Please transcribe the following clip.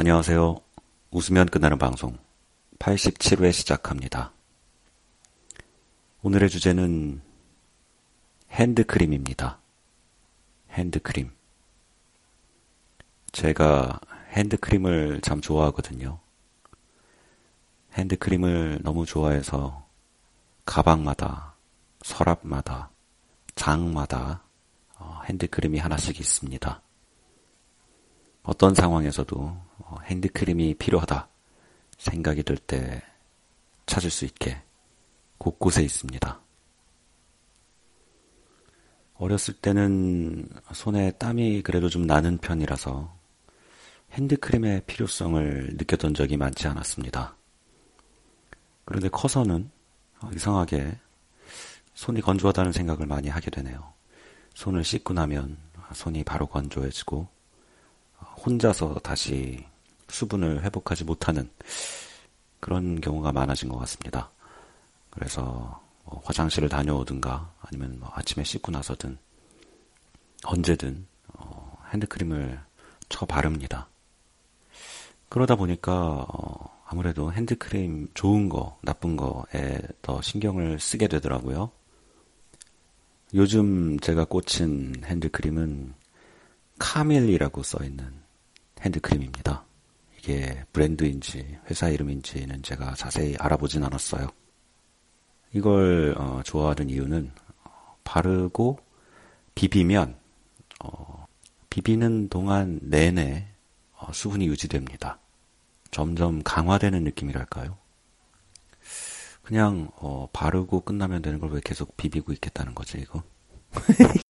안녕하세요. 웃으면 끝나는 방송 87회 시작합니다. 오늘의 주제는 핸드크림입니다. 핸드크림. 제가 핸드크림을 참 좋아하거든요. 핸드크림을 너무 좋아해서 가방마다, 서랍마다, 장마다 어, 핸드크림이 하나씩 있습니다. 어떤 상황에서도 어, 핸드크림이 필요하다 생각이 들 때 찾을 수 있게 곳곳에 있습니다. 어렸을 때는 손에 땀이 그래도 좀 나는 편이라서 핸드크림의 필요성을 느꼈던 적이 많지 않았습니다. 그런데 커서는 이상하게 손이 건조하다는 생각을 많이 하게 되네요. 손을 씻고 나면 손이 바로 건조해지고 혼자서 다시 수분을 회복하지 못하는 그런 경우가 많아진 것 같습니다. 그래서 뭐 화장실을 다녀오든가 아니면 뭐 아침에 씻고 나서든 언제든 어, 핸드크림을 쳐 바릅니다. 그러다 보니까 어, 아무래도 핸드크림 좋은 거, 나쁜 거에 더 신경을 쓰게 되더라고요. 요즘 제가 꽂힌 핸드크림은 카밀이라고 써 있는 핸드크림입니다. 이게 브랜드인지 회사 이름인지는 제가 자세히 알아보진 않았어요. 이걸 어, 좋아하는 이유는 어, 바르고 비비면 어, 비비는 동안 내내 어, 수분이 유지됩니다. 점점 강화되는 느낌이랄까요? 그냥 어, 바르고 끝나면 되는 걸 왜 계속 비비고 있겠다는 거지 이거?